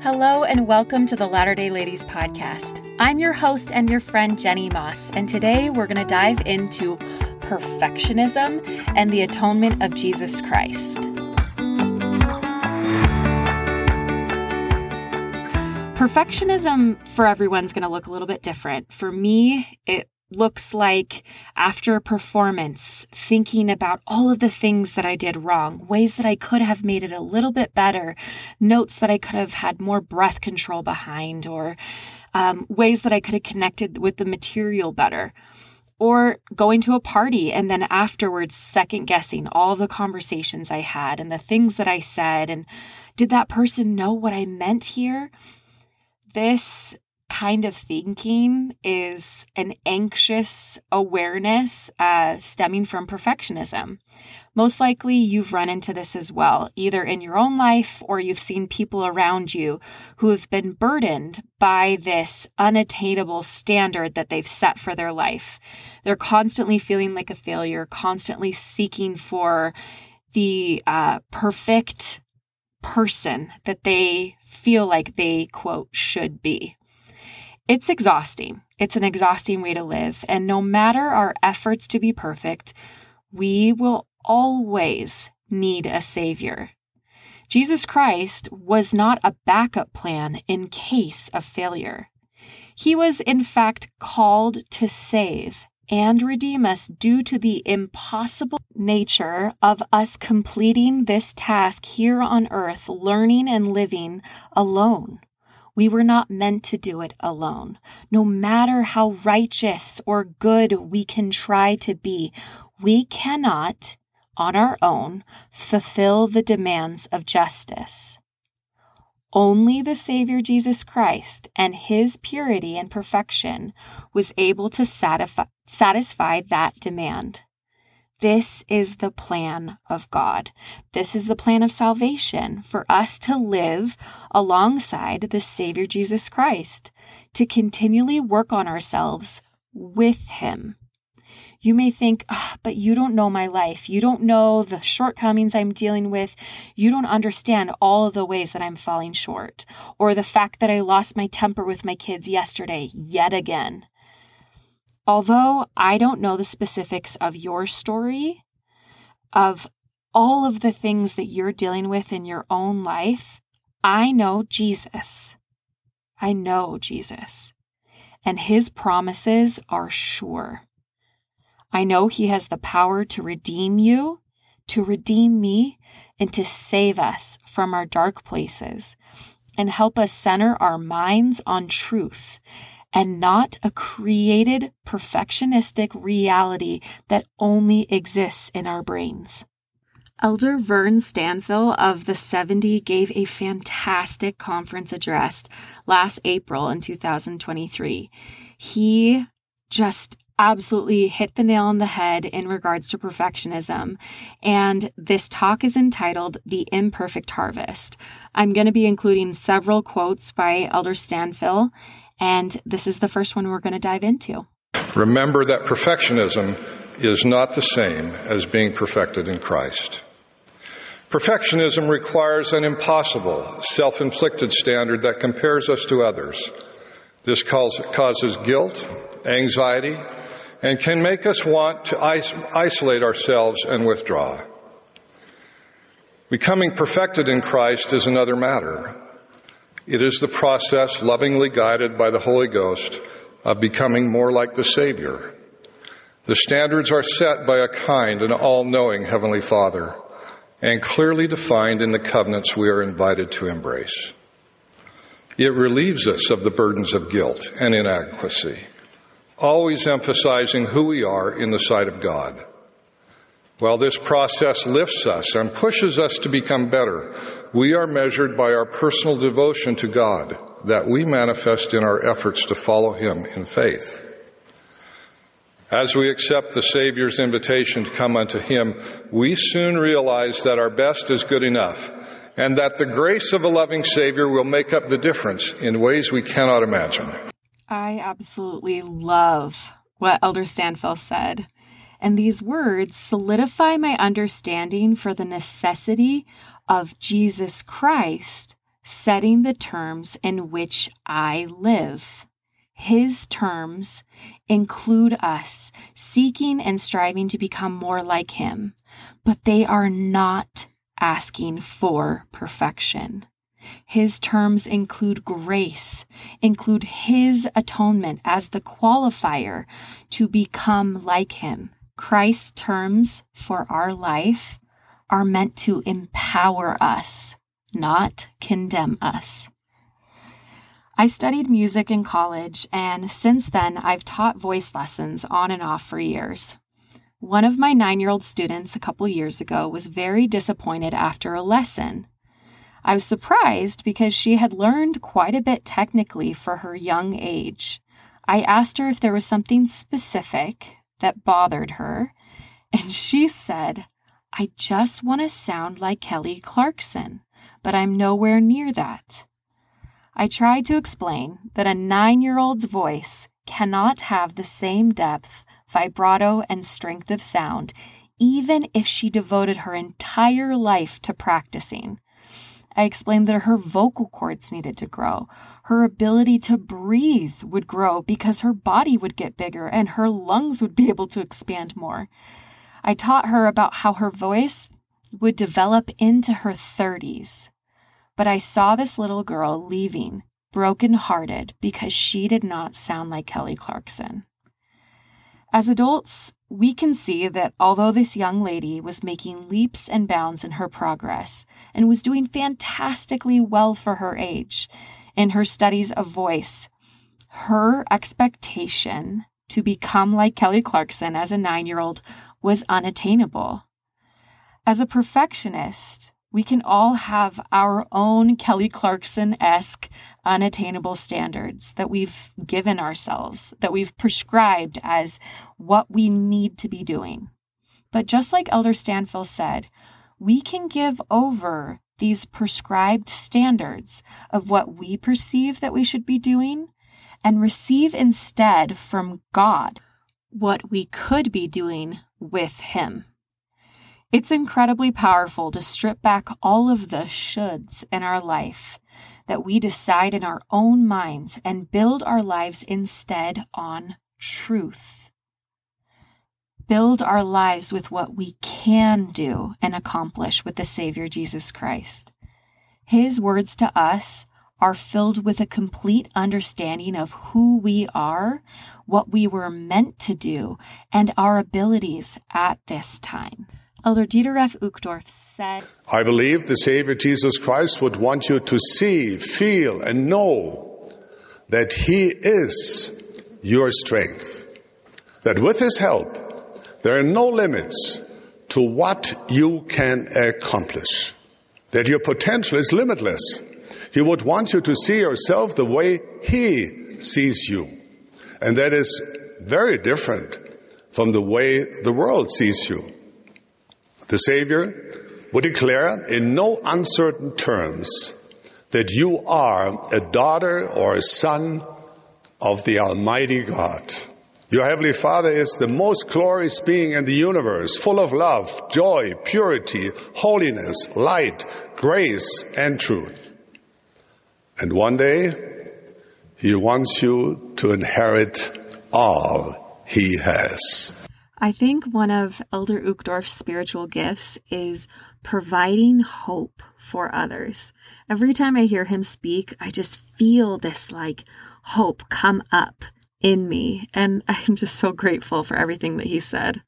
Hello, and welcome to the Latter day Ladies podcast. I'm your host and your friend, Jenny Moss, and today we're going to dive into perfectionism and the atonement of Jesus Christ. Perfectionism for everyone's going to look a little bit different. For me, it looks like after a performance, thinking about all of the things that I did wrong, ways that I could have made it a little bit better, notes that I could have had more breath control behind, or um, ways that I could have connected with the material better. Or going to a party and then afterwards second guessing all the conversations I had and the things that I said. And did that person know what I meant here? This kind of thinking is an anxious awareness uh, stemming from perfectionism. Most likely, you've run into this as well, either in your own life or you've seen people around you who have been burdened by this unattainable standard that they've set for their life. They're constantly feeling like a failure, constantly seeking for the uh, perfect person that they feel like they, quote, should be. It's exhausting. It's an exhausting way to live. And no matter our efforts to be perfect, we will always need a Savior. Jesus Christ was not a backup plan in case of failure. He was, in fact, called to save and redeem us due to the impossible nature of us completing this task here on earth, learning and living alone. We were not meant to do it alone. No matter how righteous or good we can try to be, we cannot, on our own, fulfill the demands of justice. Only the Savior Jesus Christ and his purity and perfection was able to satisfy, satisfy that demand. This is the plan of God. This is the plan of salvation for us to live alongside the Savior Jesus Christ, to continually work on ourselves with Him. You may think, oh, but you don't know my life. You don't know the shortcomings I'm dealing with. You don't understand all of the ways that I'm falling short, or the fact that I lost my temper with my kids yesterday yet again. Although I don't know the specifics of your story, of all of the things that you're dealing with in your own life, I know Jesus. I know Jesus. And his promises are sure. I know he has the power to redeem you, to redeem me, and to save us from our dark places and help us center our minds on truth and not a created perfectionistic reality that only exists in our brains. Elder Vern Stanfill of the 70 gave a fantastic conference address last April in 2023. He just absolutely hit the nail on the head in regards to perfectionism. And this talk is entitled The Imperfect Harvest. I'm going to be including several quotes by Elder Stanfill, and this is the first one we're going to dive into. Remember that perfectionism is not the same as being perfected in Christ. Perfectionism requires an impossible, self inflicted standard that compares us to others. This causes guilt, anxiety, and can make us want to isolate ourselves and withdraw. Becoming perfected in Christ is another matter. It is the process, lovingly guided by the Holy Ghost, of becoming more like the Savior. The standards are set by a kind and all knowing Heavenly Father and clearly defined in the covenants we are invited to embrace. It relieves us of the burdens of guilt and inadequacy, always emphasizing who we are in the sight of God. While this process lifts us and pushes us to become better, we are measured by our personal devotion to God that we manifest in our efforts to follow Him in faith. As we accept the Savior's invitation to come unto Him, we soon realize that our best is good enough and that the grace of a loving Savior will make up the difference in ways we cannot imagine. I absolutely love what Elder Stanfill said. And these words solidify my understanding for the necessity of Jesus Christ setting the terms in which I live. His terms include us seeking and striving to become more like Him, but they are not asking for perfection. His terms include grace, include His atonement as the qualifier to become like Him. Christ's terms for our life are meant to empower us, not condemn us. I studied music in college, and since then, I've taught voice lessons on and off for years. One of my nine year old students a couple years ago was very disappointed after a lesson. I was surprised because she had learned quite a bit technically for her young age. I asked her if there was something specific that bothered her, and she said, I just want to sound like Kelly Clarkson, but I'm nowhere near that. I tried to explain that a nine year old's voice cannot have the same depth, vibrato, and strength of sound, even if she devoted her entire life to practicing. I explained that her vocal cords needed to grow. Her ability to breathe would grow because her body would get bigger and her lungs would be able to expand more. I taught her about how her voice would develop into her 30s. But I saw this little girl leaving, broken-hearted, because she did not sound like Kelly Clarkson. As adults, we can see that although this young lady was making leaps and bounds in her progress and was doing fantastically well for her age in her studies of voice, her expectation to become like Kelly Clarkson as a nine year old was unattainable. As a perfectionist, we can all have our own Kelly Clarkson esque unattainable standards that we've given ourselves, that we've prescribed as what we need to be doing. But just like Elder Stanfill said, we can give over these prescribed standards of what we perceive that we should be doing and receive instead from God what we could be doing with Him. It's incredibly powerful to strip back all of the shoulds in our life that we decide in our own minds and build our lives instead on truth. Build our lives with what we can do and accomplish with the Savior Jesus Christ. His words to us are filled with a complete understanding of who we are, what we were meant to do, and our abilities at this time. Elder Dieter F. Uchtdorf said, I believe the Savior Jesus Christ would want you to see, feel, and know that He is your strength. That with His help, there are no limits to what you can accomplish. That your potential is limitless he would want you to see yourself the way He sees you. And that is very different from the way the world sees you. The Savior would declare in no uncertain terms that you are a daughter or a son of the Almighty God. Your Heavenly Father is the most glorious being in the universe, full of love, joy, purity, holiness, light, grace, and truth. And one day, he wants you to inherit all he has. I think one of Elder Uchtdorf's spiritual gifts is providing hope for others. Every time I hear him speak, I just feel this like hope come up in me. And I'm just so grateful for everything that he said.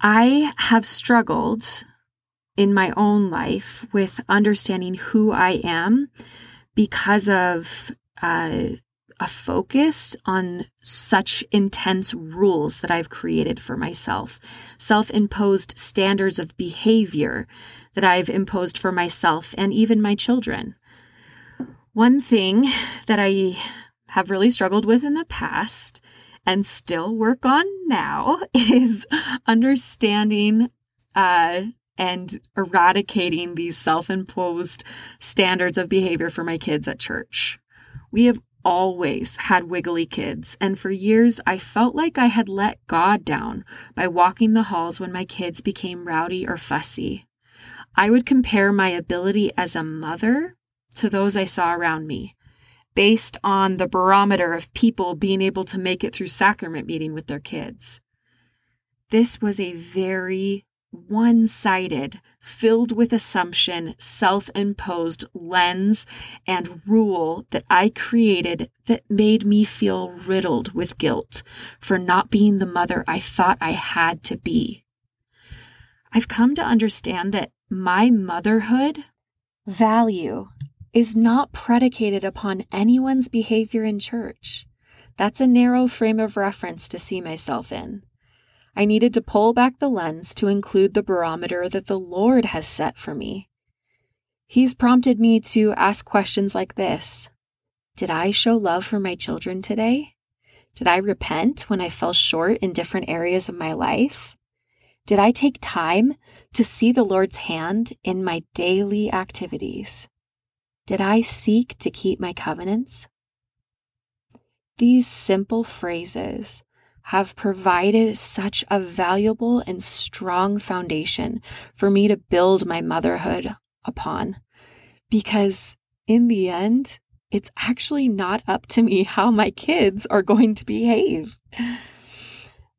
I have struggled in my own life with understanding who I am because of uh, a focus on such intense rules that I've created for myself, self imposed standards of behavior that I've imposed for myself and even my children. One thing that I have really struggled with in the past and still work on now is understanding uh, and eradicating these self imposed standards of behavior for my kids at church. We have always had wiggly kids, and for years I felt like I had let God down by walking the halls when my kids became rowdy or fussy. I would compare my ability as a mother to those I saw around me, based on the barometer of people being able to make it through sacrament meeting with their kids. This was a very one sided, filled with assumption, self imposed lens and rule that I created that made me feel riddled with guilt for not being the mother I thought I had to be. I've come to understand that my motherhood value is not predicated upon anyone's behavior in church. That's a narrow frame of reference to see myself in. I needed to pull back the lens to include the barometer that the Lord has set for me. He's prompted me to ask questions like this Did I show love for my children today? Did I repent when I fell short in different areas of my life? Did I take time to see the Lord's hand in my daily activities? Did I seek to keep my covenants? These simple phrases have provided such a valuable and strong foundation for me to build my motherhood upon. Because in the end, it's actually not up to me how my kids are going to behave.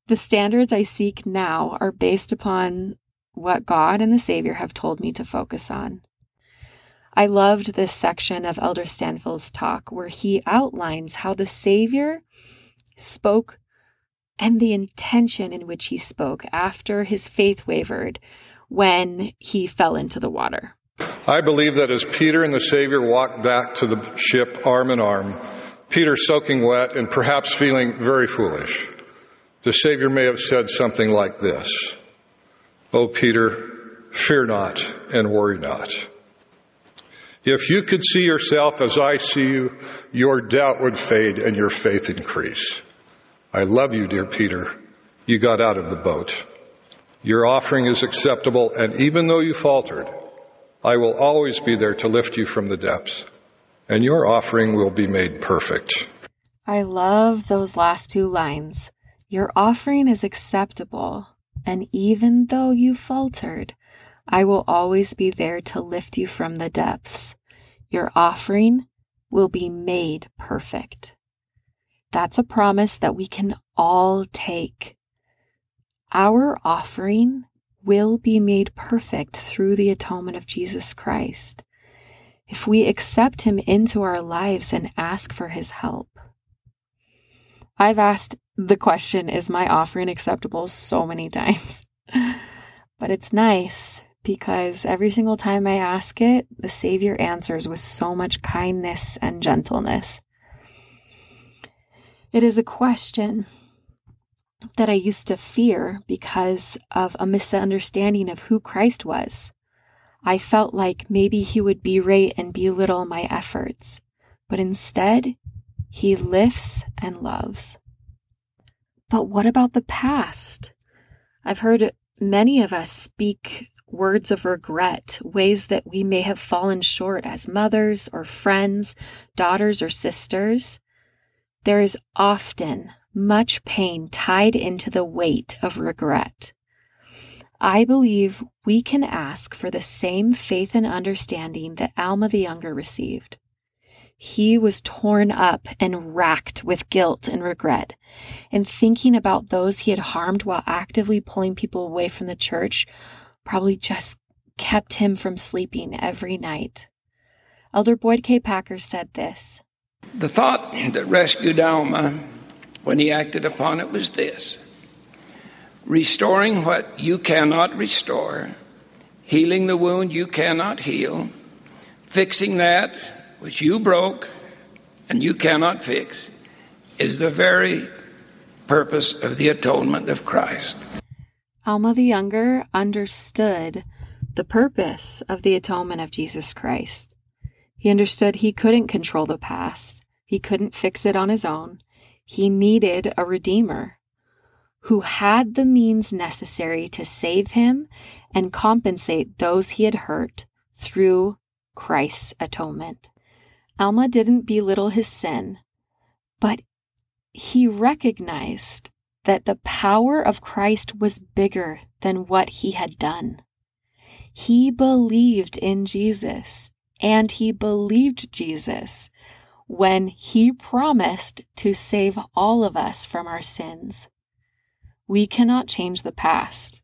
The standards I seek now are based upon what God and the Savior have told me to focus on. I loved this section of Elder Stanfill's talk where he outlines how the Savior spoke and the intention in which he spoke after his faith wavered when he fell into the water. I believe that as Peter and the Savior walked back to the ship arm in arm, Peter soaking wet and perhaps feeling very foolish, the Savior may have said something like this Oh, Peter, fear not and worry not. If you could see yourself as I see you, your doubt would fade and your faith increase. I love you, dear Peter. You got out of the boat. Your offering is acceptable, and even though you faltered, I will always be there to lift you from the depths, and your offering will be made perfect. I love those last two lines. Your offering is acceptable, and even though you faltered, I will always be there to lift you from the depths. Your offering will be made perfect. That's a promise that we can all take. Our offering will be made perfect through the atonement of Jesus Christ if we accept Him into our lives and ask for His help. I've asked the question, Is my offering acceptable? so many times. but it's nice because every single time I ask it, the Savior answers with so much kindness and gentleness. It is a question that I used to fear because of a misunderstanding of who Christ was. I felt like maybe he would berate and belittle my efforts, but instead, he lifts and loves. But what about the past? I've heard many of us speak words of regret, ways that we may have fallen short as mothers or friends, daughters or sisters. There is often much pain tied into the weight of regret. I believe we can ask for the same faith and understanding that Alma the Younger received. He was torn up and racked with guilt and regret, and thinking about those he had harmed while actively pulling people away from the church probably just kept him from sleeping every night. Elder Boyd K. Packer said this the thought that rescued Alma when he acted upon it was this restoring what you cannot restore, healing the wound you cannot heal, fixing that which you broke and you cannot fix is the very purpose of the atonement of Christ. Alma the Younger understood the purpose of the atonement of Jesus Christ. He understood he couldn't control the past, he couldn't fix it on his own. He needed a Redeemer who had the means necessary to save him and compensate those he had hurt through Christ's atonement. Alma didn't belittle his sin, but he recognized that the power of Christ was bigger than what he had done. He believed in Jesus and he believed Jesus when he promised to save all of us from our sins. We cannot change the past.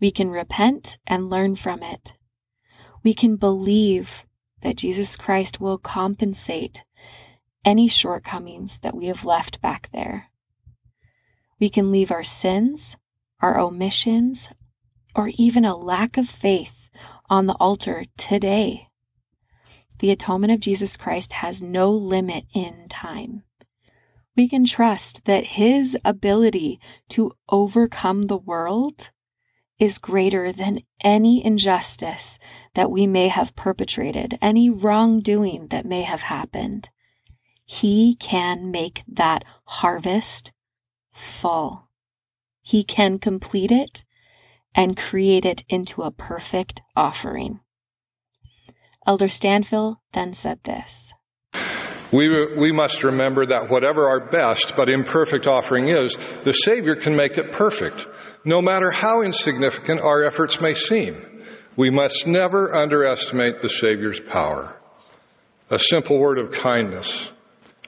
We can repent and learn from it. We can believe that Jesus Christ will compensate any shortcomings that we have left back there. We can leave our sins, our omissions, or even a lack of faith on the altar today. The atonement of Jesus Christ has no limit in time. We can trust that his ability to overcome the world is greater than any injustice that we may have perpetrated, any wrongdoing that may have happened. He can make that harvest full. He can complete it and create it into a perfect offering. Elder Stanfill then said this. We, we must remember that whatever our best but imperfect offering is, the Savior can make it perfect, no matter how insignificant our efforts may seem. We must never underestimate the Savior's power. A simple word of kindness,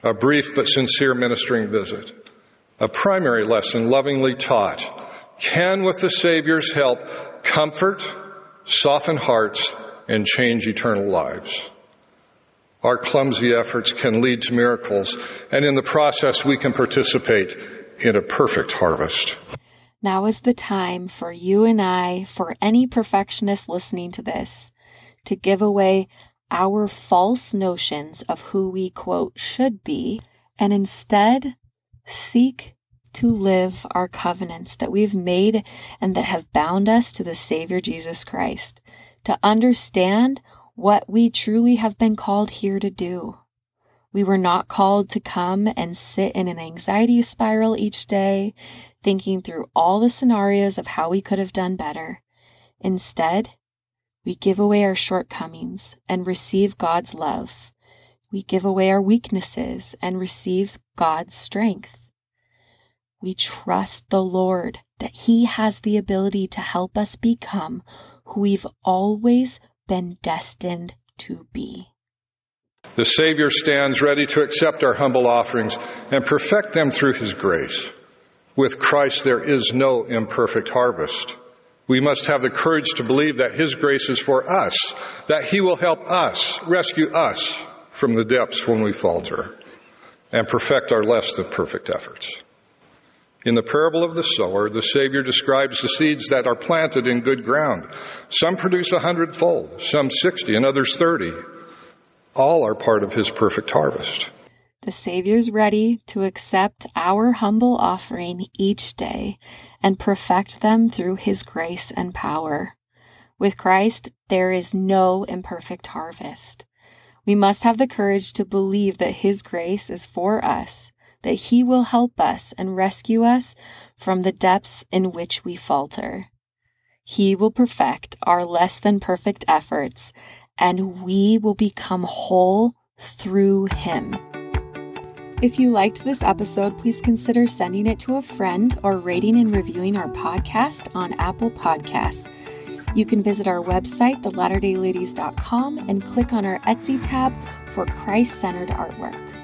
a brief but sincere ministering visit, a primary lesson lovingly taught, can, with the Savior's help, comfort, soften hearts, and change eternal lives. Our clumsy efforts can lead to miracles, and in the process, we can participate in a perfect harvest. Now is the time for you and I, for any perfectionist listening to this, to give away our false notions of who we, quote, should be, and instead seek to live our covenants that we've made and that have bound us to the Savior Jesus Christ, to understand what we truly have been called here to do. We were not called to come and sit in an anxiety spiral each day, thinking through all the scenarios of how we could have done better. Instead, we give away our shortcomings and receive God's love. We give away our weaknesses and receive God's strength. We trust the Lord that He has the ability to help us become who we've always been destined to be. The Savior stands ready to accept our humble offerings and perfect them through His grace. With Christ, there is no imperfect harvest. We must have the courage to believe that His grace is for us, that He will help us, rescue us from the depths when we falter, and perfect our less than perfect efforts. In the parable of the sower, the Savior describes the seeds that are planted in good ground. Some produce a hundredfold, some sixty, and others thirty. All are part of His perfect harvest. The Savior's ready to accept our humble offering each day and perfect them through His grace and power. With Christ, there is no imperfect harvest. We must have the courage to believe that His grace is for us, that He will help us and rescue us from the depths in which we falter. He will perfect our less than perfect efforts, and we will become whole through Him. If you liked this episode, please consider sending it to a friend or rating and reviewing our podcast on Apple Podcasts. You can visit our website, thelatterdayLadies.com, and click on our Etsy tab for Christ centered artwork.